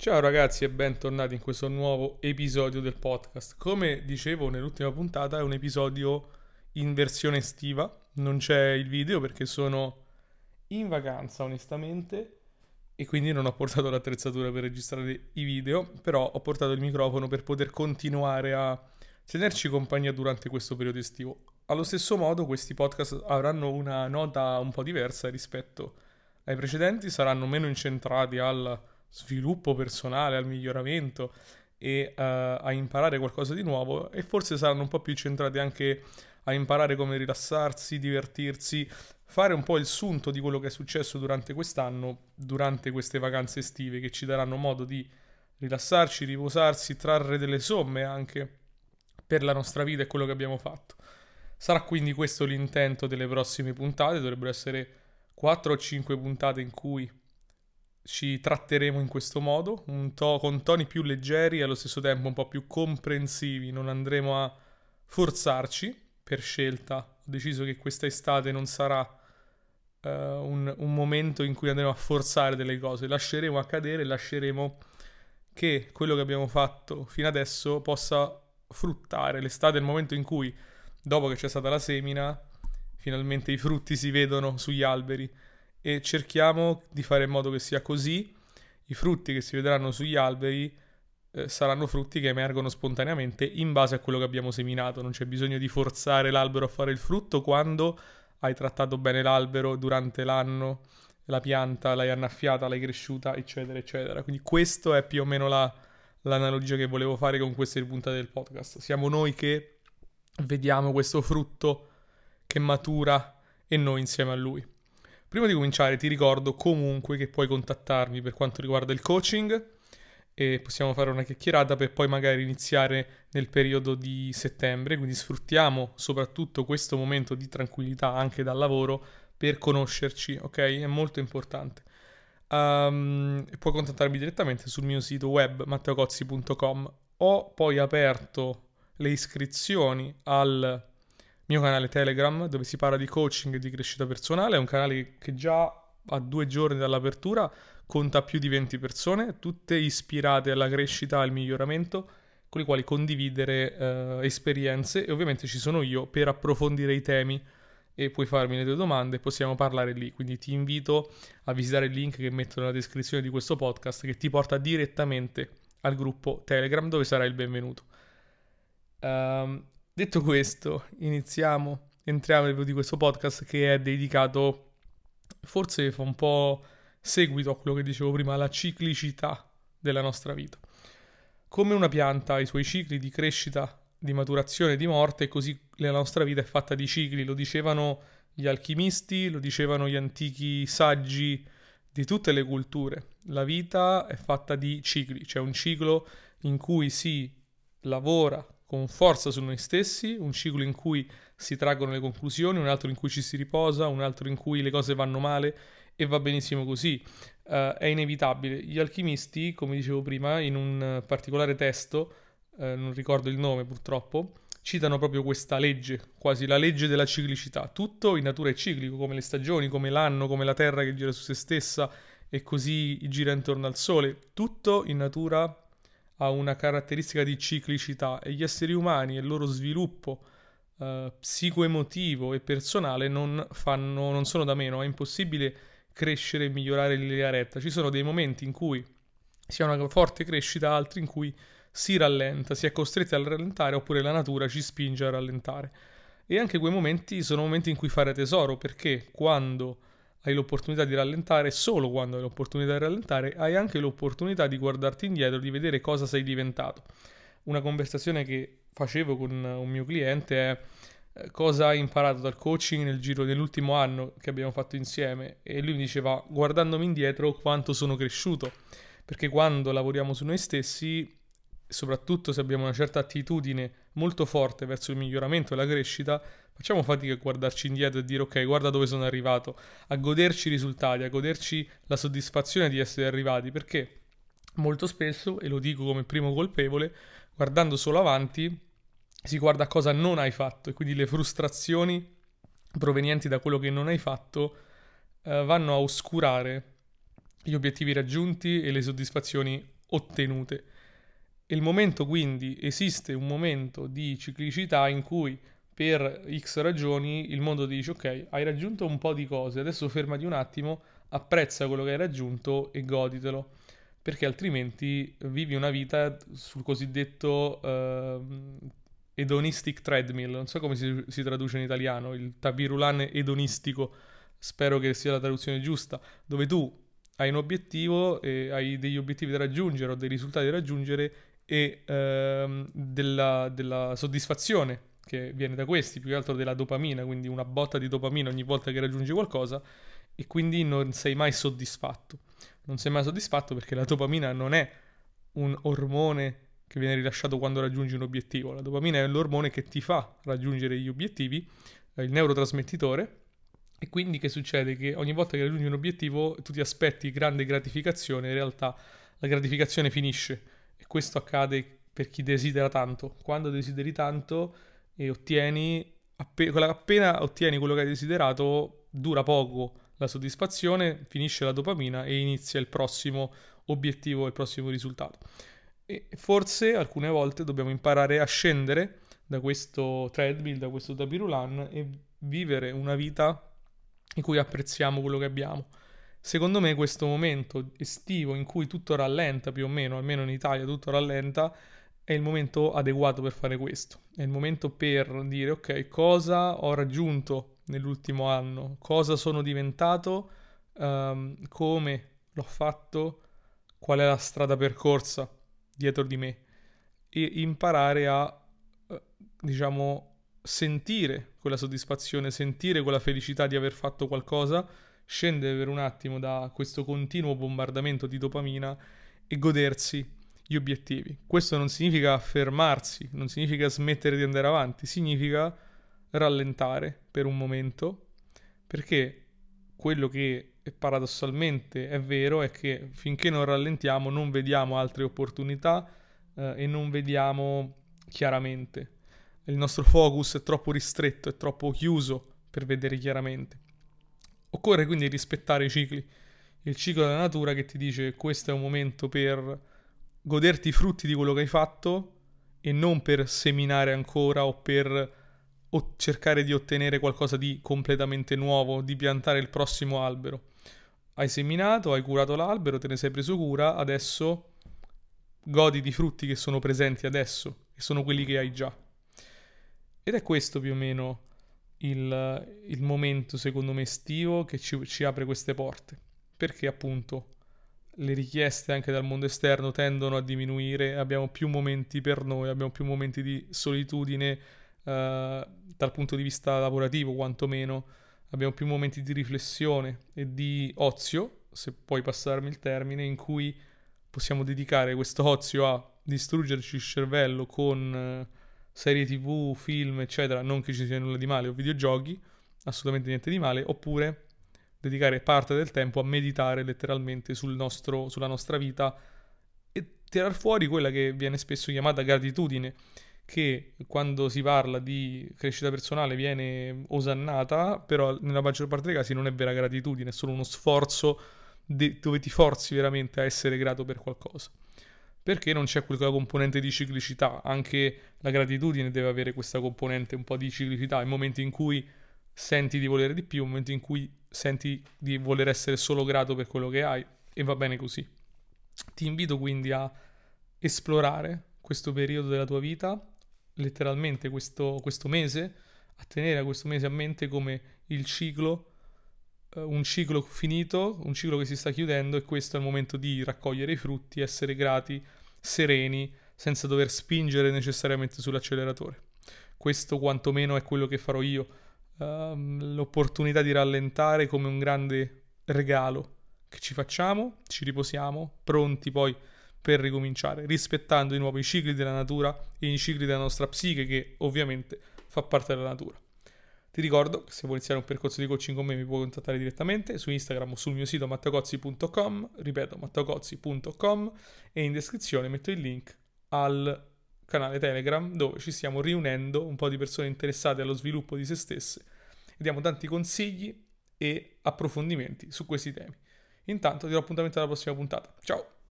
Ciao ragazzi e bentornati in questo nuovo episodio del podcast. Come dicevo nell'ultima puntata è un episodio in versione estiva, non c'è il video perché sono in vacanza onestamente e quindi non ho portato l'attrezzatura per registrare i video, però ho portato il microfono per poter continuare a tenerci compagnia durante questo periodo estivo. Allo stesso modo questi podcast avranno una nota un po' diversa rispetto ai precedenti, saranno meno incentrati al sviluppo personale, al miglioramento e uh, a imparare qualcosa di nuovo e forse saranno un po' più centrati anche a imparare come rilassarsi, divertirsi, fare un po' il sunto di quello che è successo durante quest'anno, durante queste vacanze estive che ci daranno modo di rilassarci, riposarsi, trarre delle somme anche per la nostra vita e quello che abbiamo fatto. Sarà quindi questo l'intento delle prossime puntate, dovrebbero essere 4 o 5 puntate in cui ci tratteremo in questo modo, to- con toni più leggeri e allo stesso tempo un po' più comprensivi, non andremo a forzarci per scelta. Ho deciso che questa estate non sarà uh, un, un, momento in cui andremo a forzare delle cose, lasceremo accadere, lasceremo che quello che abbiamo fatto fino adesso possa fruttare. L'estate è il momento in cui, dopo che c'è stata la semina, finalmente i frutti si vedono sugli alberi e cerchiamo di fare in modo che sia così. I frutti che si vedranno sugli alberi eh, saranno frutti che emergono spontaneamente in base a quello che abbiamo seminato. Non c'è bisogno di forzare l'albero a fare il frutto quando hai trattato bene l'albero durante l'anno, la pianta l'hai annaffiata, l'hai cresciuta, eccetera, eccetera. Quindi questo è più o meno la, l'analogia che volevo fare con queste puntate del podcast. Siamo noi che vediamo questo frutto che matura e noi insieme a lui. Prima di cominciare ti ricordo comunque che puoi contattarmi per quanto riguarda il coaching e possiamo fare una chiacchierata per poi magari iniziare nel periodo di settembre, quindi sfruttiamo soprattutto questo momento di tranquillità anche dal lavoro per conoscerci, ok? È molto importante. Um, puoi contattarmi direttamente sul mio sito web matteocozzi.com. Ho poi aperto le iscrizioni al mio canale Telegram dove si parla di coaching e di crescita personale. È un canale che già a due giorni dall'apertura conta più di 20 persone, tutte ispirate alla crescita, al miglioramento, con le quali condividere eh, esperienze e ovviamente ci sono io per approfondire i temi e puoi farmi le tue domande e possiamo parlare lì. Quindi ti invito a visitare il link che metto nella descrizione di questo podcast che ti porta direttamente al gruppo Telegram dove sarai il benvenuto. Um, Detto questo, iniziamo, entriamo nel di questo podcast che è dedicato, forse fa un po' seguito a quello che dicevo prima, alla ciclicità della nostra vita. Come una pianta ha i suoi cicli di crescita, di maturazione di morte, così la nostra vita è fatta di cicli, lo dicevano gli alchimisti, lo dicevano gli antichi saggi di tutte le culture. La vita è fatta di cicli, c'è un ciclo in cui si lavora con forza su noi stessi, un ciclo in cui si traggono le conclusioni, un altro in cui ci si riposa, un altro in cui le cose vanno male e va benissimo così. Uh, è inevitabile. Gli alchimisti, come dicevo prima, in un particolare testo, uh, non ricordo il nome purtroppo, citano proprio questa legge, quasi la legge della ciclicità. Tutto in natura è ciclico, come le stagioni, come l'anno, come la Terra che gira su se stessa e così gira intorno al Sole. Tutto in natura ha una caratteristica di ciclicità e gli esseri umani e il loro sviluppo eh, psicoemotivo e personale non, fanno, non sono da meno, è impossibile crescere e migliorare in linea retta. Ci sono dei momenti in cui si ha una forte crescita, altri in cui si rallenta, si è costretti a rallentare oppure la natura ci spinge a rallentare. E anche quei momenti sono momenti in cui fare tesoro, perché quando hai l'opportunità di rallentare, solo quando hai l'opportunità di rallentare, hai anche l'opportunità di guardarti indietro, di vedere cosa sei diventato. Una conversazione che facevo con un mio cliente è eh, cosa hai imparato dal coaching nel giro dell'ultimo anno che abbiamo fatto insieme e lui mi diceva guardandomi indietro quanto sono cresciuto perché quando lavoriamo su noi stessi soprattutto se abbiamo una certa attitudine molto forte verso il miglioramento e la crescita Facciamo fatica a guardarci indietro e dire ok, guarda dove sono arrivato, a goderci i risultati, a goderci la soddisfazione di essere arrivati, perché molto spesso, e lo dico come primo colpevole, guardando solo avanti, si guarda a cosa non hai fatto. E quindi le frustrazioni provenienti da quello che non hai fatto eh, vanno a oscurare gli obiettivi raggiunti e le soddisfazioni ottenute. E il momento quindi esiste un momento di ciclicità in cui per X ragioni il mondo ti dice ok, hai raggiunto un po' di cose, adesso fermati un attimo, apprezza quello che hai raggiunto e goditelo, perché altrimenti vivi una vita sul cosiddetto uh, hedonistic treadmill, non so come si, si, traduce in italiano, il tapirulan edonistico, spero che sia la traduzione giusta, dove tu hai un obiettivo, e hai degli obiettivi da raggiungere o dei risultati da raggiungere e uh, della, della soddisfazione che viene da questi, più che altro della dopamina, quindi una botta di dopamina ogni volta che raggiungi qualcosa e quindi non sei mai soddisfatto. Non sei mai soddisfatto perché la dopamina non è un ormone che viene rilasciato quando raggiungi un obiettivo, la dopamina è l'ormone che ti fa raggiungere gli obiettivi, è il neurotrasmettitore e quindi che succede? Che ogni volta che raggiungi un obiettivo tu ti aspetti grande gratificazione, in realtà la gratificazione finisce e questo accade per chi desidera tanto. Quando desideri tanto e ottieni, appena, appena ottieni quello che hai desiderato, dura poco la soddisfazione, finisce la dopamina e inizia il prossimo obiettivo, il prossimo risultato. E forse alcune volte dobbiamo imparare a scendere da questo treadmill, da questo tapirulan e vivere una vita in cui apprezziamo quello che abbiamo. Secondo me questo momento estivo in cui tutto rallenta più o meno, almeno in Italia tutto rallenta, è il momento adeguato per fare questo. È il momento per dire ok, cosa ho raggiunto nell'ultimo anno, cosa sono diventato, um, come l'ho fatto, qual è la strada percorsa dietro di me? E imparare a, uh, diciamo, sentire quella soddisfazione, sentire quella felicità di aver fatto qualcosa, scendere per un attimo da questo continuo bombardamento di dopamina e godersi gli obiettivi. Questo non significa fermarsi, non significa smettere di andare avanti, significa rallentare per un momento, perché quello che paradossalmente è vero è che finché non rallentiamo non vediamo altre opportunità eh, e non vediamo chiaramente. Il nostro focus è troppo ristretto, è troppo chiuso per vedere chiaramente. Occorre quindi rispettare i cicli. Il ciclo della natura che ti dice questo è un momento per goderti i frutti di quello che hai fatto e non per seminare ancora o per o cercare di ottenere qualcosa di completamente nuovo, di piantare il prossimo albero. Hai seminato, hai curato l'albero, te ne sei preso cura, adesso godi di frutti che sono presenti adesso e sono quelli che hai già. Ed è questo più o meno il, il momento, secondo me, estivo che ci, ci apre queste porte. Perché appunto le richieste anche dal mondo esterno tendono a diminuire, abbiamo più momenti per noi, abbiamo più momenti di solitudine eh, dal punto di vista lavorativo quantomeno, abbiamo più momenti di riflessione e di ozio, se puoi passarmi il termine, in cui possiamo dedicare questo ozio a distruggerci il cervello con eh, serie tv, film, eccetera, non che ci sia nulla di male, o videogiochi, assolutamente niente di male, oppure dedicare parte del tempo a meditare letteralmente sul nostro, sulla nostra vita e tirar fuori quella che viene spesso chiamata gratitudine, che quando si parla di crescita personale viene osannata, però nella maggior parte dei casi non è vera gratitudine, è solo uno sforzo de- dove ti forzi veramente a essere grato per qualcosa. Perché non c'è quella componente di ciclicità, anche la gratitudine deve avere questa componente un po' di ciclicità, in momenti in cui senti di volere di più, momenti in cui senti di voler essere solo grato per quello che hai e va bene così. Ti invito quindi a esplorare questo periodo della tua vita, letteralmente questo, questo mese, a tenere questo mese a mente come il ciclo, eh, un ciclo finito, un ciclo che si sta chiudendo e questo è il momento di raccogliere i frutti, essere grati, sereni, senza dover spingere necessariamente sull'acceleratore. Questo quantomeno è quello che farò io um, l'opportunità di rallentare come un grande regalo che ci facciamo, ci riposiamo, pronti poi per ricominciare, rispettando di nuovo i cicli della natura e i cicli della nostra psiche che ovviamente fa parte della natura. Ti ricordo che se vuoi iniziare un percorso di coaching con me mi puoi contattare direttamente su Instagram o sul mio sito mattacozzi.com, ripeto mattacozzi.com e in descrizione metto il link al canale Telegram dove ci stiamo riunendo un po' di persone interessate allo sviluppo di se stesse e diamo tanti consigli e approfondimenti su questi temi. Intanto ti do appuntamento alla prossima puntata. Ciao!